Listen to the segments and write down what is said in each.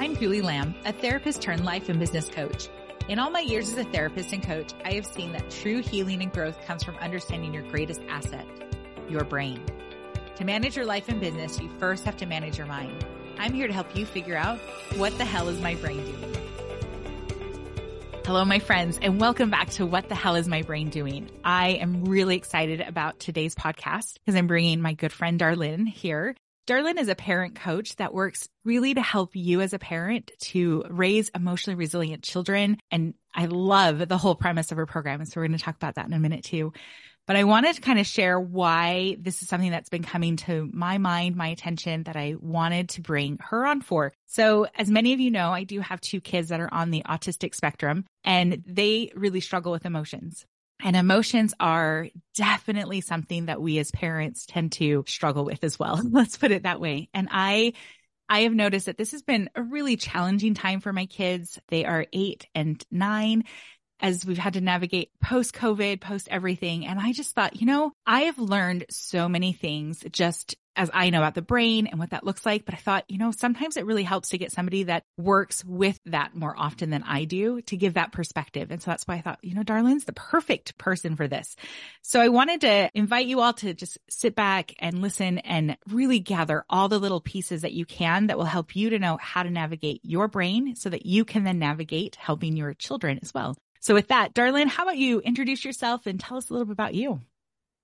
I'm Julie Lamb, a therapist turned life and business coach. In all my years as a therapist and coach, I have seen that true healing and growth comes from understanding your greatest asset, your brain. To manage your life and business, you first have to manage your mind. I'm here to help you figure out what the hell is my brain doing? Hello, my friends, and welcome back to What the Hell is My Brain Doing? I am really excited about today's podcast because I'm bringing my good friend Darlynn here. Darlynn is a parent coach that works really to help you as a parent to raise emotionally resilient children. And I love the whole premise of her program. So we're going to talk about that in a minute too. But I wanted to kind of share why this is something that's been coming to my mind, my attention that I wanted to bring her on for. So as many of you know, I do have two kids that are on the autistic spectrum and they really struggle with emotions. And emotions are definitely something that we as parents tend to struggle with as well. Let's put it that way. And I, I have noticed that this has been a really challenging time for my kids. They are eight and nine as we've had to navigate post COVID, post everything. And I just thought, you know, I have learned so many things just as I know about the brain and what that looks like. But I thought, you know, sometimes it really helps to get somebody that works with that more often than I do to give that perspective. And so that's why I thought, you know, Darlynn's the perfect person for this. So I wanted to invite you all to just sit back and listen and really gather all the little pieces that you can that will help you to know how to navigate your brain so that you can then navigate helping your children as well. So with that, Darlynn, how about you introduce yourself and tell us a little bit about you?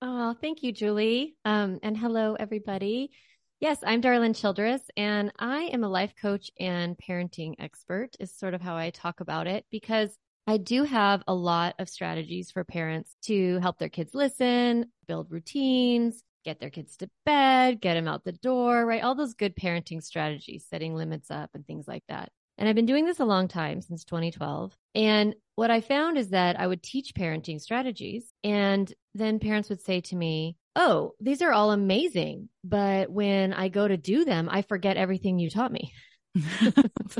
Oh, thank you, Julie. Um, and hello, everybody. Yes, I'm Darlynn Childress, and I am a life coach and parenting expert, is sort of how I talk about it, because I do have a lot of strategies for parents to help their kids listen, build routines, get their kids to bed, get them out the door, right? All those good parenting strategies, setting limits up and things like that. And I've been doing this a long time since 2012. And what I found is that I would teach parenting strategies and then parents would say to me, Oh, these are all amazing. But when I go to do them, I forget everything you taught me.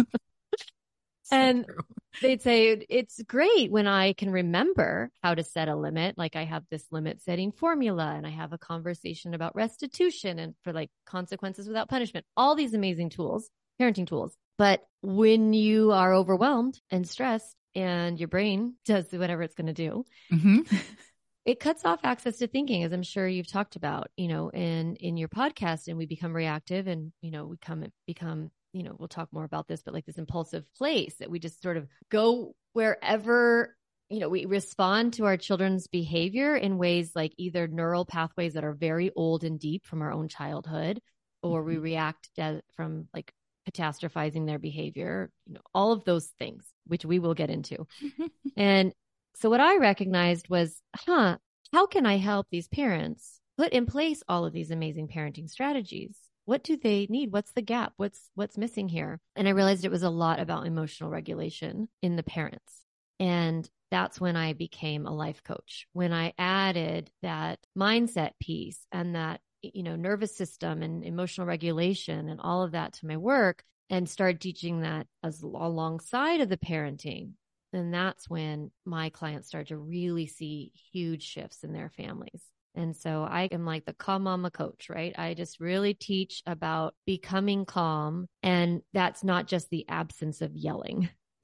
and true. they'd say, it's great when I can remember how to set a limit. Like I have this limit setting formula and I have a conversation about restitution and for like consequences without punishment, all these amazing tools, parenting tools. But when you are overwhelmed and stressed and your brain does whatever it's going to do, mm-hmm. it cuts off access to thinking, as I'm sure you've talked about, you know, in, in your podcast and we become reactive and, you know, we come, become, you know, we'll talk more about this, but like this impulsive place that we just sort of go wherever you know, we respond to our children's behavior in ways like either neural pathways that are very old and deep from our own childhood, or we mm-hmm. react from like catastrophizing their behavior, you know, all of those things, which we will get into. and so what I recognized was, huh, how can I help these parents put in place all of these amazing parenting strategies? What do they need? What's the gap? What's what's missing here? And I realized it was a lot about emotional regulation in the parents. And that's when I became a life coach. When I added that mindset piece and that you know, nervous system and emotional regulation and all of that to my work and started teaching that as alongside of the parenting. And that's when my clients start to really see huge shifts in their families. And so I am like the calm mama coach, right? I just really teach about becoming calm. And that's not just the absence of yelling,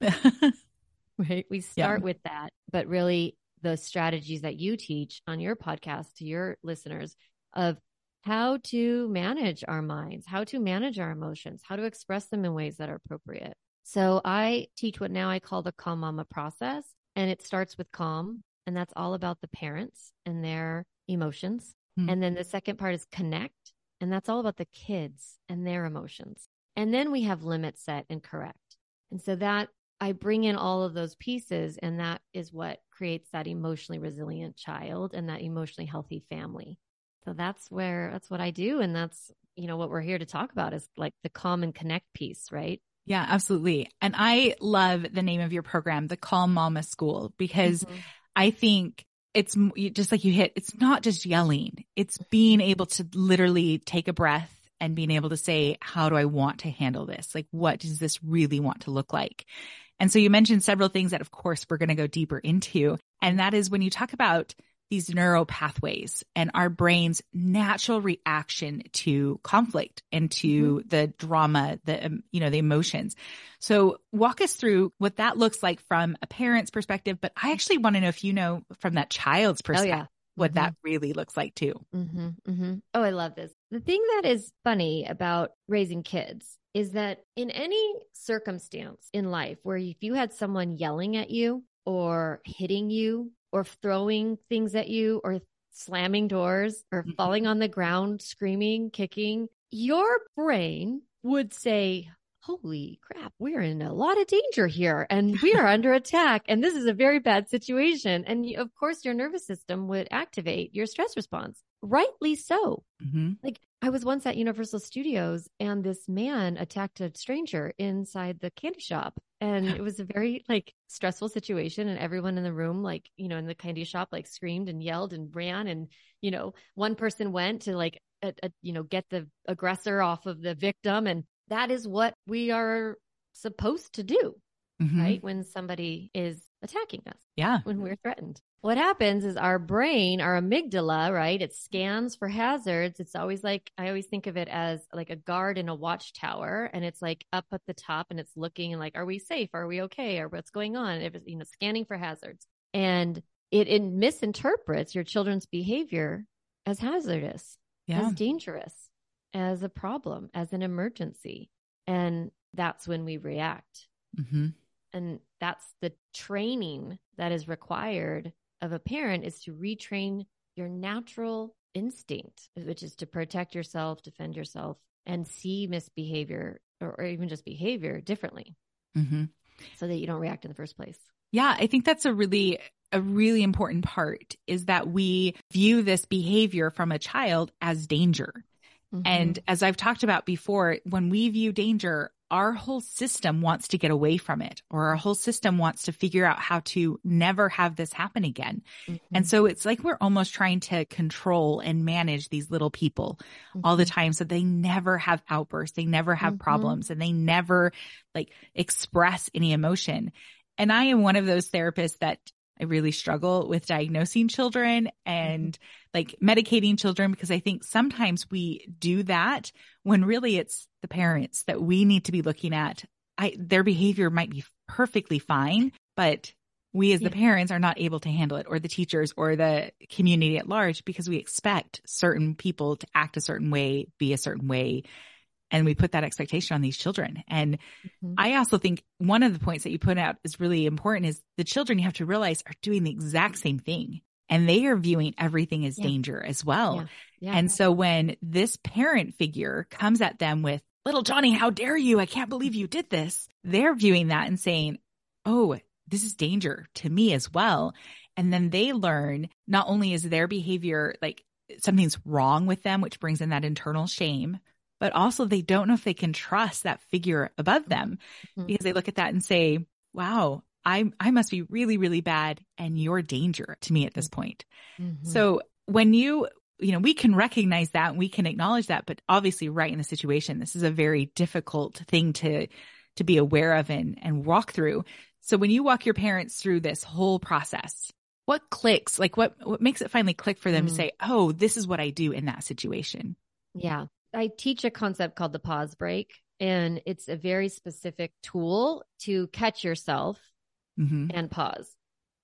right? We start yeah. with that, but really the strategies that you teach on your podcast to your listeners of how to manage our minds, how to manage our emotions, how to express them in ways that are appropriate. So I teach what now I call the calm mama process. And it starts with calm. And that's all about the parents and their emotions. Mm-hmm. And then the second part is connect. And that's all about the kids and their emotions. And then we have limit set and correct. And so that I bring in all of those pieces and that is what creates that emotionally resilient child and that emotionally healthy family. So that's where that's what I do. And that's, you know, what we're here to talk about is like the calm and connect piece, right? Yeah, absolutely. And I love the name of your program, the Calm Mama School, because mm-hmm. I think it's just like you hit, it's not just yelling. It's being able to literally take a breath and being able to say, how do I want to handle this? Like, what does this really want to look like? And so you mentioned several things that of course we're going to go deeper into. And that is when you talk about these neural pathways and our brain's natural reaction to conflict and to mm-hmm. the drama, the, um, you know, the emotions. So walk us through what that looks like from a parent's perspective. But I actually want to know if you know from that child's perspective. Oh, yeah. What mm-hmm. that really looks like too. Mm-hmm, mm-hmm. Oh, I love this. The thing that is funny about raising kids is that in any circumstance in life where if you had someone yelling at you or hitting you or throwing things at you or slamming doors or mm-hmm. falling on the ground, screaming, kicking, your brain would say, Holy crap, we're in a lot of danger here and we are under attack. And this is a very bad situation. And of course, your nervous system would activate your stress response rightly so. Mm-hmm. Like I was once at Universal Studios and this man attacked a stranger inside the candy shop. And it was a very like stressful situation. And everyone in the room, like, you know, in the candy shop, like screamed and yelled and ran. And, you know, one person went to like, a, a, you know, get the aggressor off of the victim. And that is what we are supposed to do. Mm-hmm. Right. When somebody is attacking us. Yeah. When we're threatened. What happens is our brain, our amygdala, right? It scans for hazards. It's always like, I always think of it as like a guard in a watchtower and it's like up at the top and it's looking and like, are we safe? Are we okay? Or what's going on? If it's, you know, scanning for hazards and it, it misinterprets your children's behavior as hazardous, yeah. as dangerous, as a problem, as an emergency. And that's when we react. Mm-hmm. And that's the training that is required of a parent is to retrain your natural instinct, which is to protect yourself, defend yourself, and see misbehavior or, or even just behavior differently mm-hmm. so that you don't react in the first place. Yeah, I think that's a really a really important part is that we view this behavior from a child as danger. Mm-hmm. And as I've talked about before, when we view danger, our whole system wants to get away from it or our whole system wants to figure out how to never have this happen again. Mm-hmm. And so it's like we're almost trying to control and manage these little people mm-hmm. all the mm-hmm. time so they never have outbursts, they never have mm-hmm. problems and they never like express any emotion. And I am one of those therapists that I really struggle with diagnosing children and mm-hmm. Like medicating children because I think sometimes we do that when really it's the parents that we need to be looking at. I, their behavior might be perfectly fine, but we as the parents are not able to handle it or the teachers or the community at large because we expect certain people to act a certain way, be a certain way. And we put that expectation on these children. And mm-hmm. I also think one of the points that you put out is really important is the children you have to realize are doing the exact same thing and they are viewing everything as yeah. danger as well. Yeah. And so when this parent figure comes at them with, little Johnny, how dare you? I can't believe you did this. They're viewing that and saying, Oh, this is danger to me as well. And then they learn not only is their behavior like something's wrong with them, which brings in that internal shame, but also they don't know if they can trust that figure above them mm-hmm. because they look at that and say, wow, I, I must be really, really bad and you're danger to me at this point. Mm-hmm. So when you, you know, we can recognize that and we can acknowledge that, but obviously right in the situation, this is a very difficult thing to, to be aware of and, and walk through. So when you walk your parents through this whole process, what clicks, like what, what makes it finally click for them mm. to say, Oh, this is what I do in that situation? Yeah. I teach a concept called the pause break and it's a very specific tool to catch yourself mm-hmm. and pause.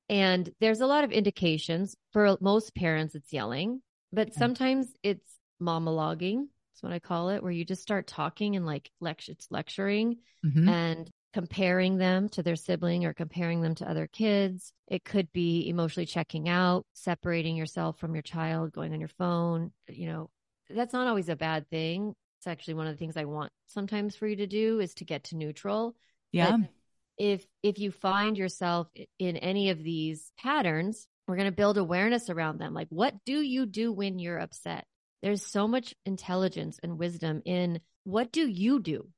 And there's a lot of indications for most parents, it's yelling, but sometimes it's monologuing. That's what I call it, where you just start talking and like lecture, it's lecturing mm-hmm. and comparing them to their sibling or comparing them to other kids. It could be emotionally checking out, separating yourself from your child, going on your phone. You know, that's not always a bad thing. It's actually one of the things I want sometimes for you to do is to get to neutral. Yeah. But if if you find yourself in any of these patterns we're going to build awareness around them. Like what do you do when you're upset? There's so much intelligence and wisdom in what do you do?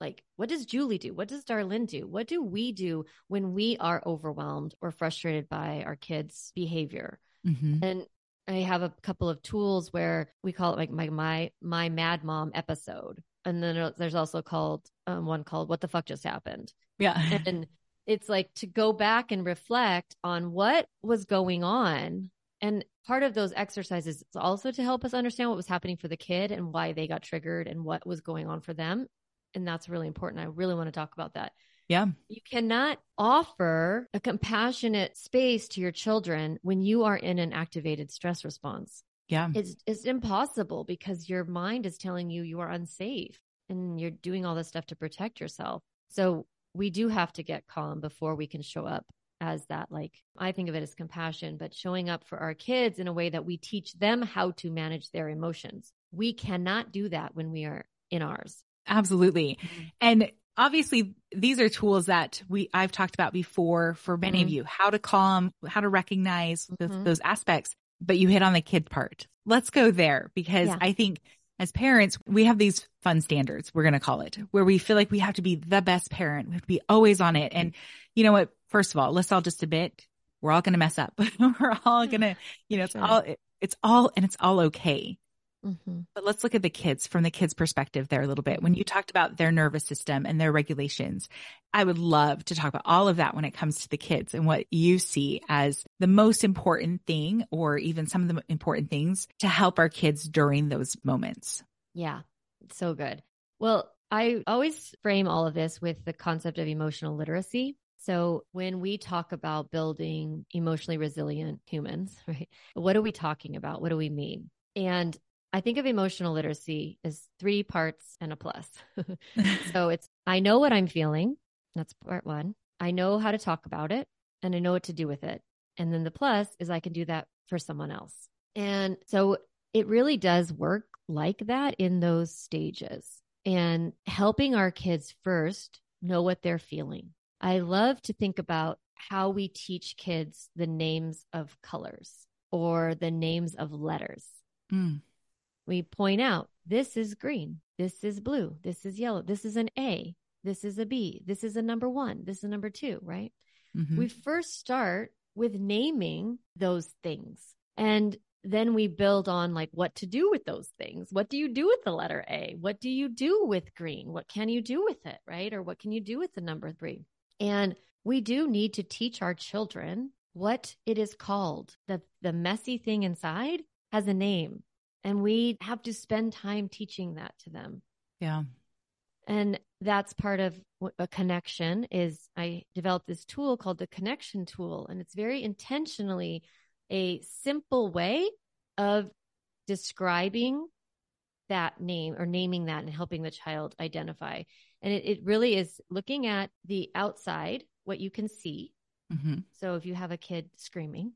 Like what does julie do? What does darlynn do? What do we do when we are overwhelmed or frustrated by our kids behavior? Mm-hmm. and i have a couple of tools where we call it like my my my mad mom episode. And then there's also called um, one called what the fuck just happened yeah. And it's like to go back and reflect on what was going on And part of those exercises is also to help us understand what was happening for the kid and why they got triggered and what was going on for them. And that's really important. I really want to talk about that. Yeah. You cannot offer a compassionate space to your children when you are in an activated stress response. Yeah. It's it's impossible because your mind is telling you you are unsafe and you're doing all this stuff to protect yourself. So we do have to get calm before we can show up as that like I think of it as compassion, but showing up for our kids in a way that we teach them how to manage their emotions. We cannot do that when we are in ours. Absolutely. Mm-hmm. And obviously these are tools that we I've talked about before for many mm-hmm. of you, how to calm, how to recognize mm-hmm. those aspects, but you hit on the kid part. Let's go there because yeah. I think as parents, we have these fun standards, we're going to call it, where we feel like we have to be the best parent. We have to be always on it. And you know what? First of all, let's all just admit we're all going to mess up. we're all going to, you know, it's sure. all, it's all, and it's all okay. Mm-hmm. But let's look at the kids from the kids' perspective there a little bit. When you talked about their nervous system and their regulations, I would love to talk about all of that when it comes to the kids and what you see as the most important thing, or even some of the important things to help our kids during those moments. Yeah, so good. Well, I always frame all of this with the concept of emotional literacy. So when we talk about building emotionally resilient humans, right? What are we talking about? What do we mean? And I think of emotional literacy as three parts and a plus. so it's, I know what I'm feeling. That's part one. I know how to talk about it and I know what to do with it. And then the plus is I can do that for someone else. And so it really does work like that in those stages and helping our kids first know what they're feeling. I love to think about how we teach kids the names of colors or the names of letters. Mm. We point out this is green, this is blue, this is yellow, this is an A, this is a B, this is a number one, this is a number two, right? Mm-hmm. We first start with naming those things. And then we build on like what to do with those things. What do you do with the letter A? What do you do with green? What can you do with it? Right. Or what can you do with the number three? And we do need to teach our children what it is called. The, the messy thing inside has a name. And we have to spend time teaching that to them. Yeah. And that's part of a connection is I developed this tool called the connection tool. And it's very intentionally a simple way of describing that name or naming that and helping the child identify. And it, it really is looking at the outside, what you can see. Mm-hmm. So if you have a kid screaming,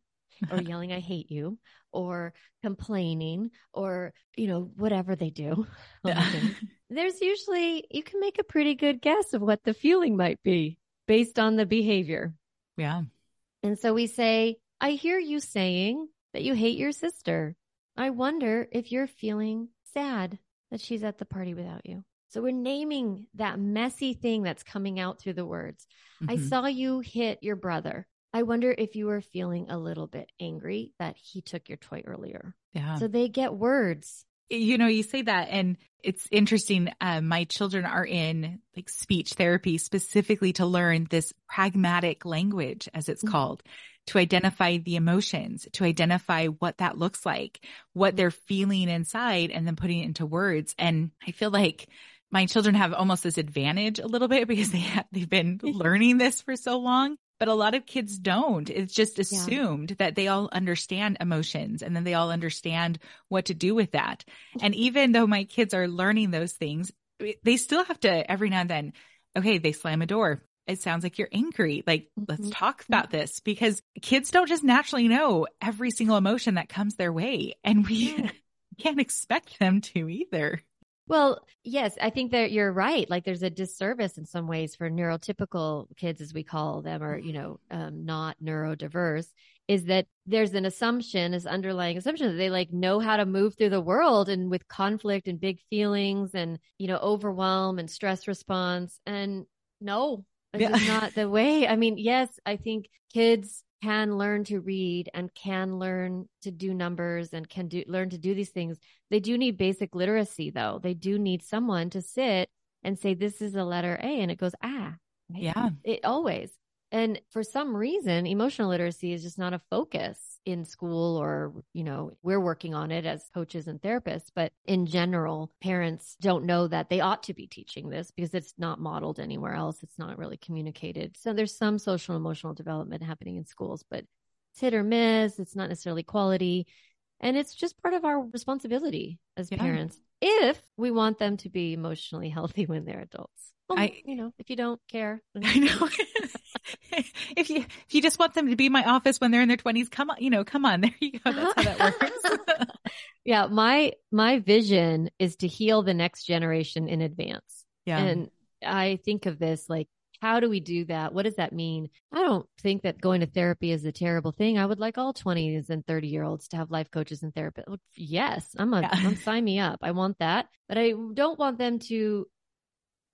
or yelling, I hate you, or complaining, or, you know, whatever they do. There's usually, you can make a pretty good guess of what the feeling might be based on the behavior. Yeah. And so we say, I hear you saying that you hate your sister. I wonder if you're feeling sad that she's at the party without you. So we're naming that messy thing that's coming out through the words. Mm-hmm. I saw you hit your brother. I wonder if you were feeling a little bit angry that he took your toy earlier. Yeah. So they get words. You know, you say that and it's interesting. Uh, my children are in like speech therapy specifically to learn this pragmatic language, as it's mm-hmm. called, to identify the emotions, to identify what that looks like, what mm-hmm. they're feeling inside, and then putting it into words. And I feel like my children have almost this advantage a little bit because they have, they've been learning this for so long but a lot of kids don't. It's just assumed yeah. that they all understand emotions and then they all understand what to do with that. And even though my kids are learning those things, they still have to every now and then, okay, they slam a door. It sounds like you're angry. Like, mm-hmm. let's talk about this because kids don't just naturally know every single emotion that comes their way. And we can't expect them to either. Well, yes, I think that you're right. Like there's a disservice in some ways for neurotypical kids, as we call them, or, you know, um, not neurodiverse, is that there's an assumption, this underlying assumption that they like know how to move through the world and with conflict and big feelings and, you know, overwhelm and stress response. And no, it's yeah. not the way. I mean, yes, I think kids can learn to read and can learn to do numbers and can do learn to do these things. They do need basic literacy though. They do need someone to sit and say this is a letter A and it goes ah. Yeah. It always. And for some reason, emotional literacy is just not a focus in school or, you know, we're working on it as coaches and therapists. But in general, parents don't know that they ought to be teaching this because it's not modeled anywhere else. It's not really communicated. So there's some social emotional development happening in schools, but it's hit or miss. It's not necessarily quality. And it's just part of our responsibility as yeah. parents if we want them to be emotionally healthy when they're adults. Well, I, you know, if you don't care, I know. if you if you just want them to be in my office when they're in their twenties, come on, you know, come on. There you go. That's how that works. yeah, my my vision is to heal the next generation in advance. Yeah, and I think of this like how do we do that? What does that mean? I don't think that going to therapy is a terrible thing. I would like all 20s and 30 year olds to have life coaches and therapists. Yes, I'm a, yeah. I'm sign me up. I want that, but I don't want them to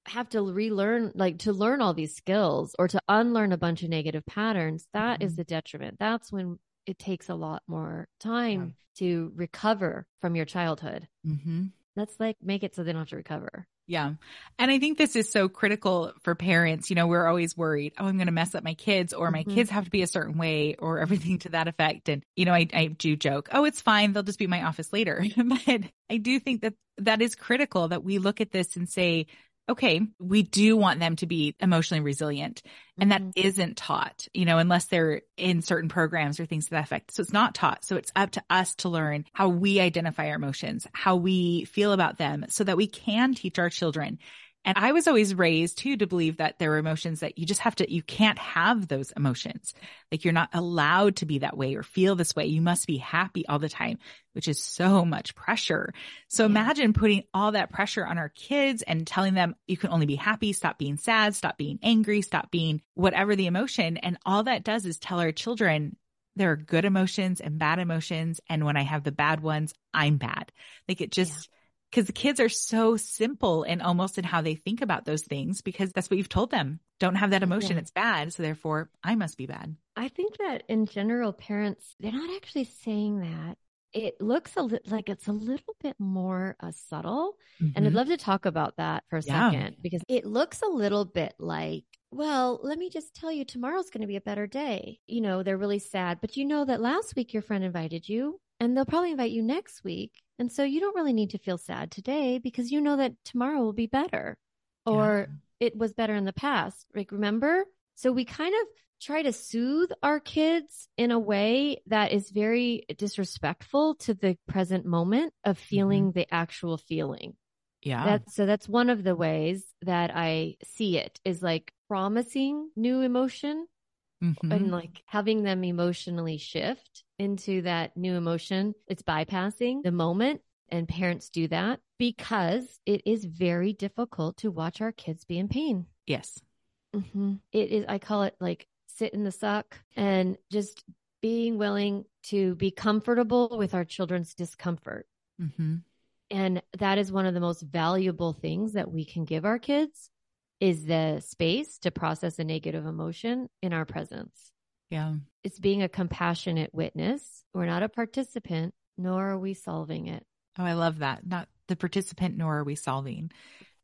have to relearn, like to learn all these skills or to unlearn a bunch of negative patterns. That mm-hmm. is the detriment. That's when it takes a lot more time yeah. to recover from your childhood. Mm-hmm. Let's like make it so they don't have to recover. Yeah. And I think this is so critical for parents. You know, we're always worried, oh, I'm going to mess up my kids or my mm-hmm. kids have to be a certain way or everything to that effect. And, you know, I, I do joke, oh, it's fine. They'll just be my office later. but I do think that that is critical that we look at this and say, okay, we do want them to be emotionally resilient. And that mm-hmm. isn't taught, you know, unless they're in certain programs or things to that effect. So it's not taught. So it's up to us to learn how we identify our emotions, how we feel about them so that we can teach our children and I was always raised too to believe that there are emotions that you just have to, you can't have those emotions. Like you're not allowed to be that way or feel this way. You must be happy all the time, which is so much pressure. So yeah. imagine putting all that pressure on our kids and telling them you can only be happy, stop being sad, stop being angry, stop being whatever the emotion. And all that does is tell our children there are good emotions and bad emotions. And when I have the bad ones, I'm bad. Like it just, yeah because the kids are so simple and almost in how they think about those things because that's what you've told them. Don't have that emotion. Yeah. It's bad. So therefore I must be bad. I think that in general, parents, they're not actually saying that. It looks a li- like it's a little bit more uh, subtle. Mm-hmm. And I'd mm-hmm. love to talk about that for a yeah. second because it looks a little bit like well, let me just tell you, tomorrow's going to be a better day. You know, they're really sad, but you know that last week your friend invited you and they'll probably invite you next week. And so you don't really need to feel sad today because you know that tomorrow will be better or yeah. it was better in the past. Like, remember? So we kind of try to soothe our kids in a way that is very disrespectful to the present moment of feeling mm-hmm. the actual feeling. Yeah. That's, so that's one of the ways that I see it is like promising new emotion mm-hmm. and like having them emotionally shift into that new emotion. It's bypassing the moment. And parents do that because it is very difficult to watch our kids be in pain. Yes. Mm-hmm. It is, I call it like sit in the suck and just being willing to be comfortable with our children's discomfort. Mm-hmm. And that is one of the most valuable things that we can give our kids is the space to process a negative emotion in our presence. Yeah. It's being a compassionate witness. We're not a participant, nor are we solving it. Oh, I love that. Not the participant, nor are we solving.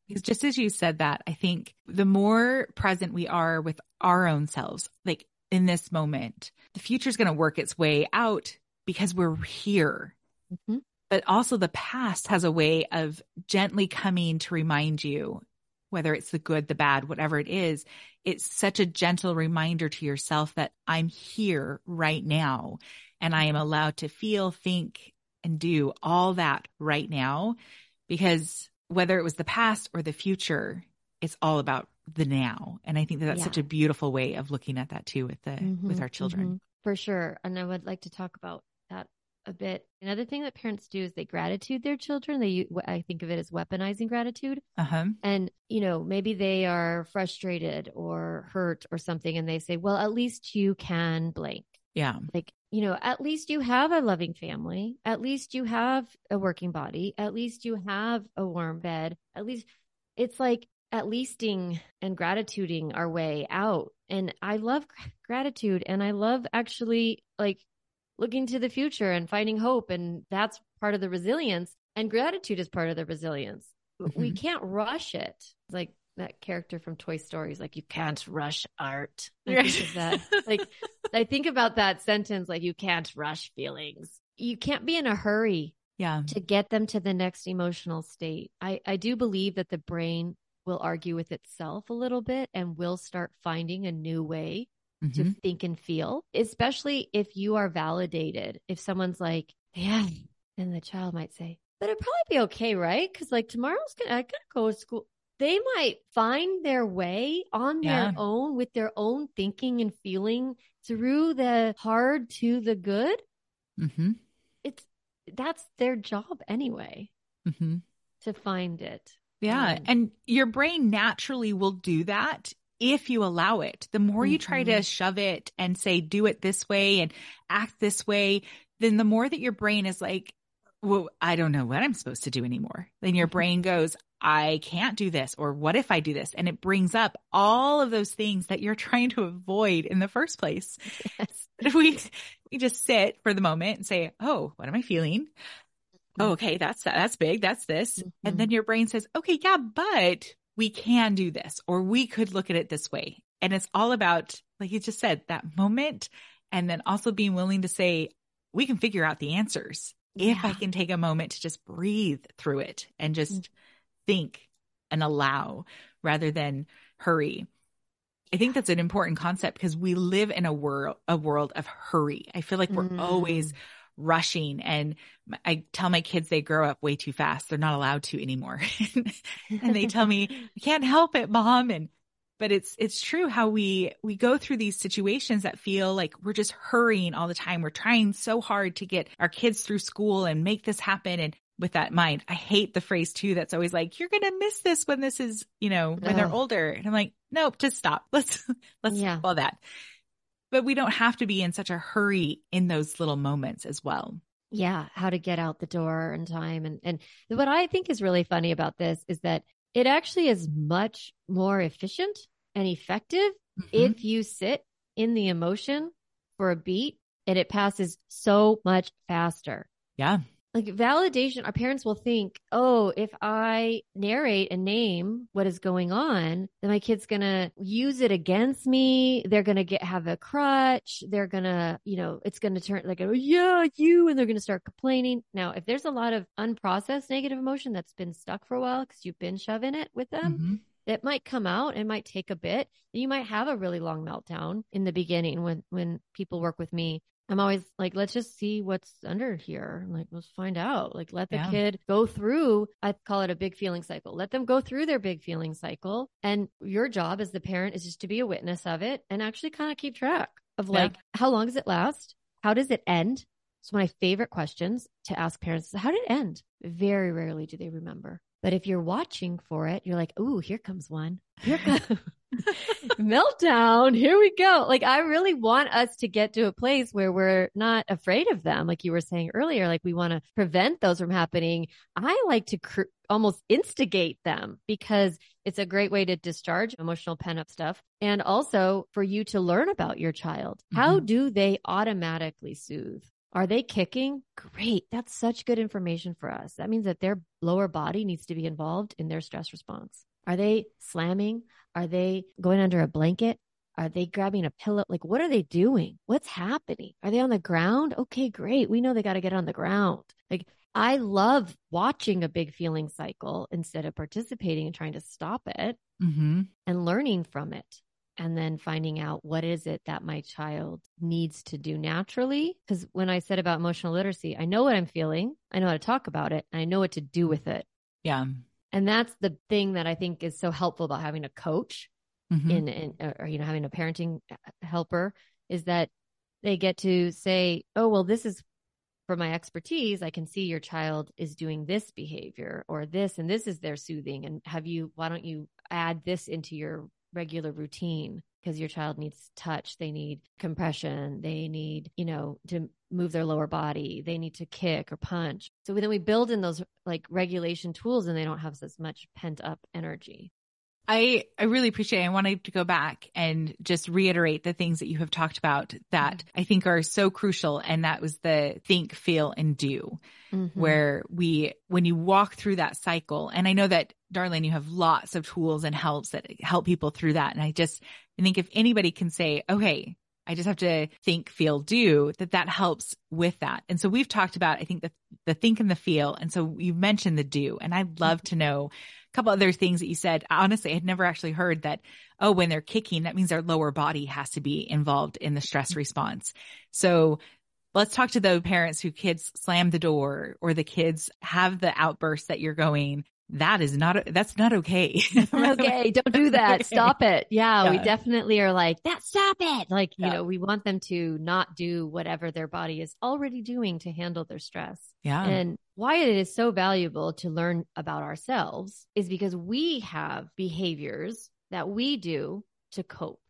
Because just as you said that, I think the more present we are with our own selves, like in this moment, the future is going to work its way out because we're here. Mm-hmm. But also the past has a way of gently coming to remind you whether it's the good, the bad, whatever it is, it's such a gentle reminder to yourself that I'm here right now and I am allowed to feel, think, and do all that right now because whether it was the past or the future, it's all about the now. And I think that that's yeah. such a beautiful way of looking at that too with the, mm-hmm, with our children. Mm-hmm. For sure. And I would like to talk about a bit. Another thing that parents do is they gratitude their children. They, I think of it as weaponizing gratitude. Uh-huh. And, you know, maybe they are frustrated or hurt or something and they say, well, at least you can blank. Yeah. Like, you know, at least you have a loving family. At least you have a working body. At least you have a warm bed. At least it's like at leasting and gratituding our way out. And I love gratitude and I love actually like looking to the future and finding hope. And that's part of the resilience. And gratitude is part of the resilience. Mm-hmm. We can't rush it. Like that character from Toy Story is like, you can't rush art. I Right. that. like, I think about that sentence, like, you can't rush feelings. You can't be in a hurry Yeah. to get them to the next emotional state. I, I do believe that the brain will argue with itself a little bit and will start finding a new way to Mhm. think and feel, especially if you are validated. If someone's like, yeah, then the child might say, but it'd probably be okay, right? Because like tomorrow's gonna, I gotta go to school. They might find their way on Yeah. their own with their own thinking and feeling through the hard to the good. Mm-hmm. It's that's their job anyway mm-hmm. to find it. Yeah. Um, and your brain naturally will do that if you allow it. The more you try to Mhm. shove it and say, do it this way and act this way, then the more that your brain is like, well, I don't know what I'm supposed to do anymore. Then your Mhm. brain goes, I can't do this. Or what if I do this? And it brings up all of those things that you're trying to avoid in the first place. Yes. If we, we just sit for the moment and say, Oh, what am I feeling? Oh, okay. That's, that's big. That's this. Mhm. And then your brain says, okay, yeah, but we can do this, or we could look at it this way. And it's all about, like you just said, that moment. And then also being willing to say, we can figure out the answers if I can take a moment to just breathe through it and just Mm. think and allow rather than hurry. I think that's an important concept because we live in a world, a world of hurry. I feel like we're Mm. always rushing and I tell my kids they grow up way too fast. They're not allowed to anymore. and they tell me, I can't help it, mom. And, but it's, it's true how we, we go through these situations that feel like we're just hurrying all the time. We're trying so hard to get our kids through school and make this happen. And with that mind, I hate the phrase too that's always like, you're going to miss this when this is, you know, when they're older. And I'm like, nope, just stop. Let's, let's Yeah. follow that. But we don't have to be in such a hurry in those little moments as well. yeah, how to get out the door in time. And, and what I think is really funny about this is that it actually is much more efficient and effective Mhm. if you sit in the emotion for a beat and it passes so much faster. yeah. Like validation, our parents will think, oh, if I narrate and name what is going on, then my kid's gonna use it against me. They're gonna get have a crutch. They're gonna, you know, it's gonna turn like, oh yeah, you, and they're gonna start complaining. Now, if there's a lot of unprocessed negative emotion that's been stuck for a while because you've been shoving it with them, Mhm. it might come out. It might take a bit. You might have a really long meltdown in the beginning when when people work with me. I'm always like, let's just see what's under here. Like, let's find out. Like, let the Yeah. kid go through. I call it a big feeling cycle. Let them go through their big feeling cycle. And your job as the parent is just to be a witness of it and actually kind of keep track of Yeah. like, how long does it last? How does it end? Of my favorite questions to ask parents. is, How did it end? Very rarely do they remember. But if you're watching for it, you're like, "Ooh, here comes one. Here comes meltdown. Here we go." Like I really want us to get to a place where we're not afraid of them, like you were saying earlier. Like we want to prevent those from happening. I like to cr- almost instigate them because it's a great way to discharge emotional pent up stuff, and also for you to learn about your child. How mm-hmm. do they automatically soothe? Are they kicking? Great. That's such good information for us. That means that their lower body needs to be involved in their stress response. Are they slamming? Are they going under a blanket? Are they grabbing a pillow? Like, what are they doing? What's happening? Are they on the ground? Okay, great. We know they got to get on the ground. Like, I love watching a big feeling cycle instead of participating and trying to stop it Mm-hmm. and learning from it and then finding out what is it that my child needs to do naturally. Because when i said about emotional literacy i know what i'm feeling. I know how to talk about it. And i know what to do with it. Yeah. and that's the thing that i think is so helpful about having a coach Mhm. in, in or you know having a parenting helper is that they get to say oh well this is for my expertise. I can see your child is doing this behavior or this and this is their soothing. And have you why don't you add this into your regular routine because your child needs touch they need compression they need you know to move their lower body they need to kick or punch so then we build in those like regulation tools and they don't have as much pent up energy I, I really appreciate it. I wanted to go back and just reiterate the things that you have talked about that I think are so crucial. And that was the think, feel, and do, Mhm. where we, when you walk through that cycle, and I know that Darlynn, you have lots of tools and helps that help people through that. And I just I think if anybody can say, okay, I just have to think, feel, do that that helps with that. And so we've talked about, I think the, the think and the feel. And so you mentioned the do, and I'd mm-hmm. love to know a couple other things that you said. Honestly, I had never actually heard that, oh, when they're kicking, that means their lower body has to be involved in the stress mm-hmm. response. So let's talk to the parents who kids slam the door or the kids have the outburst that you're going, that is not that's not okay. okay, don't do that. Stop it. Yeah, yeah, we definitely are like that. Stop it. Like you know, we want them to not do whatever their body is already doing to handle their stress. Yeah, and why it is so valuable to learn about ourselves is because we have behaviors that we do to cope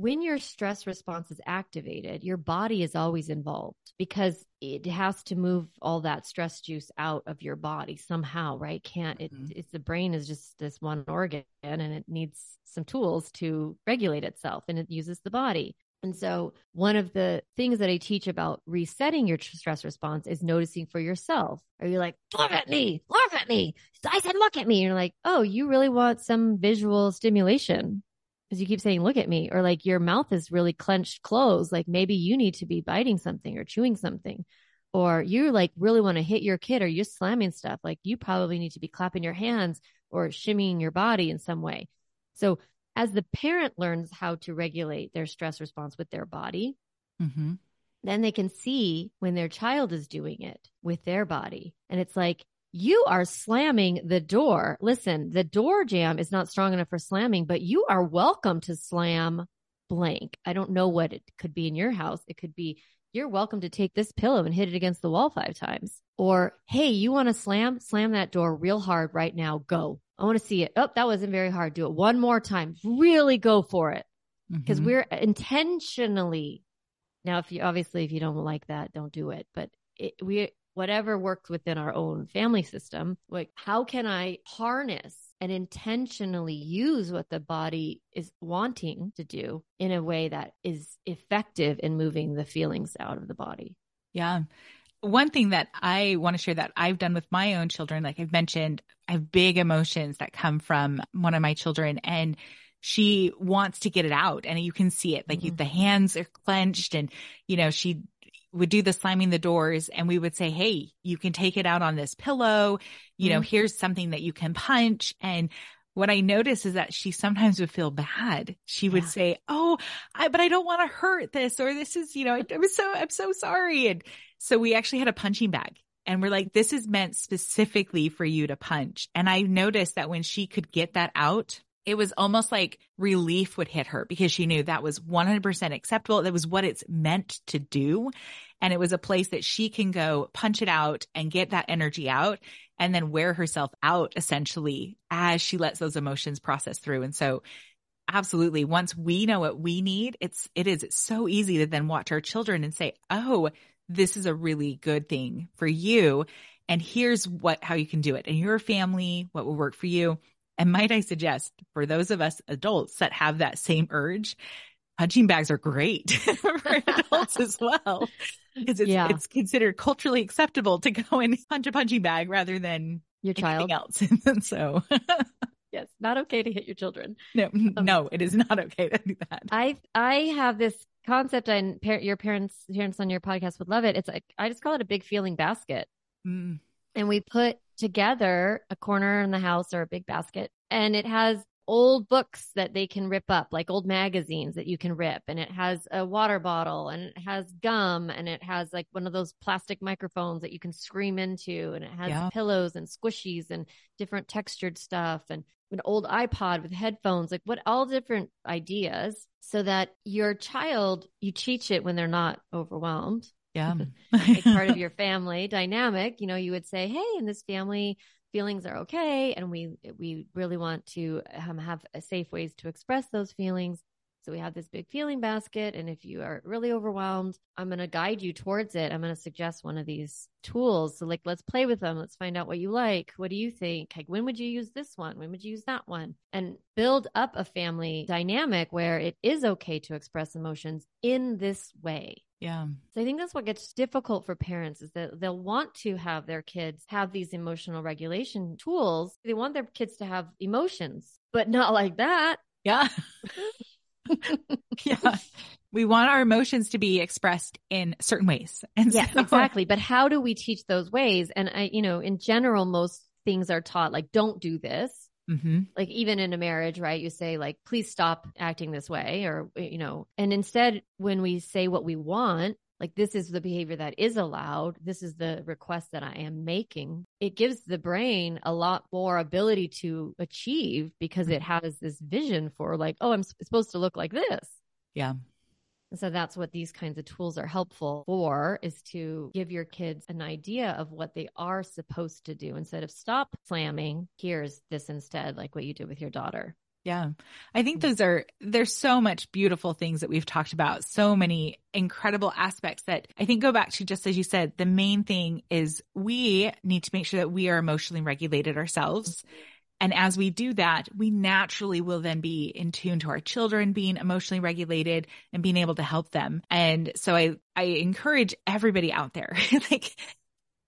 when your stress response is activated, your body is always involved because it has to move all that stress juice out of your body somehow, right? Can't it? Mm-hmm. It's the brain is just this one organ and it needs some tools to regulate itself and it uses the body. And so, one of the things that I teach about resetting your stress response is noticing for yourself. Are you like, look at me, look at me? I said, look at me. And you're like, oh, you really want some visual stimulation because you keep saying, look at me, or like your mouth is really clenched closed. Like maybe you need to be biting something or chewing something, or you like really want to hit your kid or you're slamming stuff. Like you probably need to be clapping your hands or shimmying your body in some way. So as the parent learns how to regulate their stress response with their body, mm-hmm. then they can see when their child is doing it with their body. And it's like, you are slamming the door. Listen, the door jamb is not strong enough for slamming, but you are welcome to slam blank. I don't know what it could be in your house. It could be you're welcome to take this pillow and hit it against the wall five times. Or, hey, you want to slam? Slam that door real hard right now. Go. I want to see it. Oh, that wasn't very hard. Do it one more time. Really go for it. Because mm-hmm. we're intentionally now, if you obviously, if you don't like that, don't do it. But it, we whatever works within our own family system, like how can I harness and intentionally use what the body is wanting to do in a way that is effective in moving the feelings out of the body? Yeah. One thing that I want to share that I've done with my own children, like I've mentioned, I have big emotions that come from one of my children and she wants to get it out and you can see it like mm-hmm. you, the hands are clenched and you know she would do the slamming the doors and we would say, Hey, you can take it out on this pillow. You mm-hmm. know, here's something that you can punch. And what I noticed is that she sometimes would feel bad. She would say, Oh, I, but I don't want to hurt this or this is, you know, I, I'm so, I'm so sorry. And so we actually had a punching bag and we're like, this is meant specifically for you to punch. And I noticed that when she could get that out, it was almost like relief would hit her because she knew that was 100% acceptable. That was what it's meant to do. And it was a place that she can go punch it out and get that energy out and then wear herself out essentially as she lets those emotions process through. And so absolutely once we know what we need, it's, it is so easy to then watch our children and say, Oh, this is a really good thing for you. And here's what, how you can do it in your family, what will work for you. And might I suggest for those of us adults that have that same urge, punching bags are great for adults as well. Because it's, yeah. it's considered culturally acceptable to go and punch a punching bag rather than your child else. so yes, not okay to hit your children. No, um, no, it is not okay to do that. I I have this concept, and par- your parents parents on your podcast would love it. It's like I just call it a big feeling basket, mm. And we put together a corner in the house or a big basket and it has old books that they can rip up, like old magazines that you can rip. And it has a water bottle and it has gum and it has like one of those plastic microphones that you can scream into. And it has yeah. pillows and squishies and different textured stuff and an old iPod with headphones, like what all different ideas so that your child, you teach it when they're not overwhelmed yeah. like part of your family dynamic, you know, you would say, Hey, in this family, feelings are okay. And we, we really want to um, have safe ways to express those feelings. So we have this big feeling basket. And if you are really overwhelmed, I'm going to guide you towards it. I'm going to suggest one of these tools. So like, let's play with them. Let's find out what you like. What do you think? Like, when would you use this one? When would you use that one? And build up a family dynamic where it is okay to express emotions in this way Yeah. So I think that's what gets difficult for parents is that they'll want to have their kids have these emotional regulation tools. They want their kids to have emotions, but not like that. Yeah. yeah. We want our emotions to be expressed in certain ways. And yes, so- exactly. But how do we teach those ways? And I, you know, in general, most things are taught like, don't do this. Mm-hmm. Like even in a marriage, right? You say like, please stop acting this way or, you know, and instead when we say what we want, like this is the behavior that is allowed. This is the request that i am making. It gives the brain a lot more ability to achieve because it mm-hmm. has this vision for like oh i'm supposed to look like this. Yeah. And so that's what these kinds of tools are helpful for is to give your kids an idea of what they are supposed to do instead of stop slamming. Here's this instead like what you did with your daughter yeah. I think hmm. those are, there's so much beautiful things that we've talked about, so many incredible aspects that I think go back to just as you said, the main thing is we need to make sure that we are emotionally regulated ourselves. And as we do that, we naturally will then be in tune to our children being emotionally regulated and being able to help them. And so I, I encourage everybody out there, like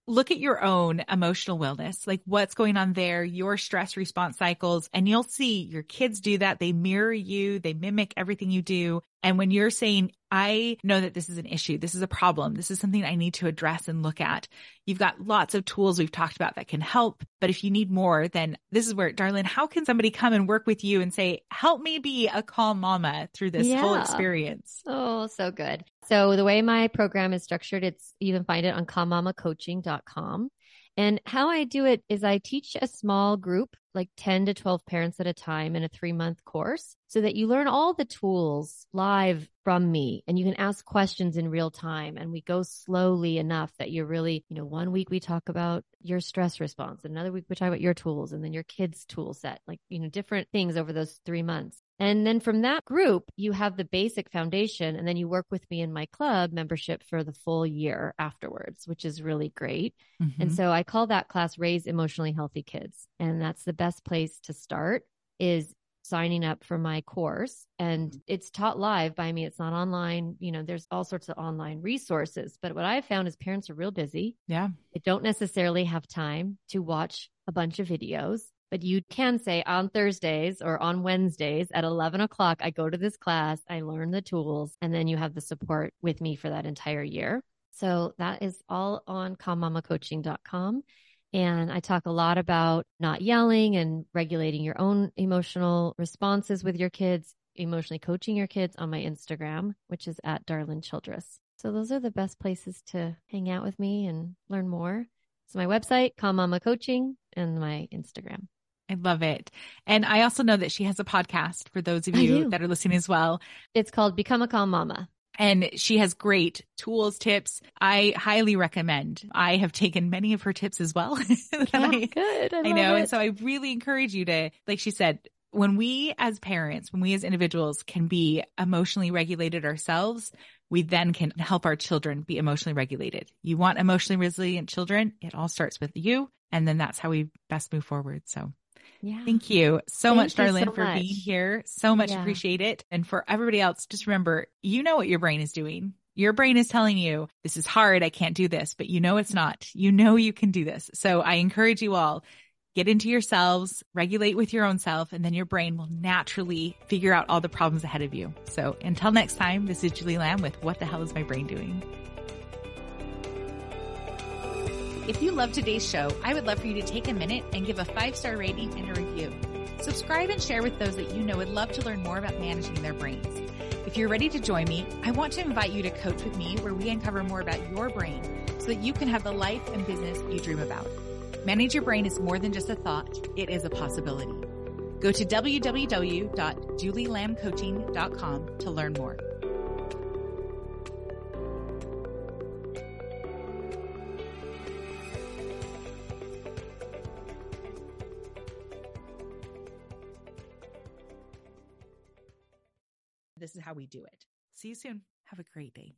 look at your own emotional wellness, like what's going on there, your stress response cycles, and you'll see your kids do that. They mirror you, they mimic everything you do. And when you're saying, I know that this is an issue, this is a problem, this is something I need to address and look at, you've got lots of tools we've talked about that can help. But if you need more, then this is where, Darlynn, how can somebody come and work with you and say, help me be a calm mama through this yeah. whole experience? Oh, so good. So the way my program is structured, it's you can find it on calmmamacoaching.com. And how I do it is I teach a small group, like 10 to 12 parents at a time in a three month course so that you learn all the tools live from me and you can ask questions in real time. And we go slowly enough that you're really, you know, one week we talk about your stress response, another week we talk about your tools and then your kids' tool set, like, you know, different things over those three months. And then from that group, you have the basic foundation and then you work with me in my club membership for the full year afterwards, which is really great. Mm-hmm. And so I call that class Raise Emotionally Healthy Kids. And that's the best place to start is signing up for my course and mm-hmm. it's taught live by me. It's not online. You know, there's all sorts of online resources, but what I've found is parents are real busy. Yeah. They don't necessarily have time to watch a bunch of videos but you can say on Thursdays or on Wednesdays at 11 o'clock, I go to this class, I learn the tools, and then you have the support with me for that entire year. So that is all on calmmamacoaching.com. And I talk a lot about not yelling and regulating your own emotional responses with your kids, emotionally coaching your kids on my Instagram, which is at Darlynn Childress. So those are the best places to hang out with me and learn more. So my website, Calm Mama Coaching, and my Instagram. I love it. And I also know that she has a podcast for those of you that are listening as well. It's called Become a Calm Mama. And she has great tools, tips. I highly recommend. I have taken many of her tips as well. yeah, oh, I, good. I, I know. It. And so I really encourage you to, like she said, when we as parents, when we as individuals can be emotionally regulated ourselves, we then can help our children be emotionally regulated. You want emotionally resilient children, it all starts with you. And then that's how we best move forward. So yeah. Thank you so Thank much, Darlynn, so for much. being here. So much yeah. appreciate it. And for everybody else, just remember, you know what your brain is doing. Your brain is telling you this is hard. I can't do this, but you know it's not. You know you can do this. So I encourage you all get into yourselves, regulate with your own self, and then your brain will naturally figure out all the problems ahead of you. So until next time, this is Julie Lamb with What the Hell is My Brain Doing? If you love today's show, I would love for you to take a minute and give a five star rating and a review. Subscribe and share with those that you know would love to learn more about managing their brains. If you're ready to join me, I want to invite you to coach with me where we uncover more about your brain so that you can have the life and business you dream about. Manage your brain is more than just a thought, it is a possibility. Go to www.julielambcoaching.com to learn more. This is how we do it. See you soon. Have a great day.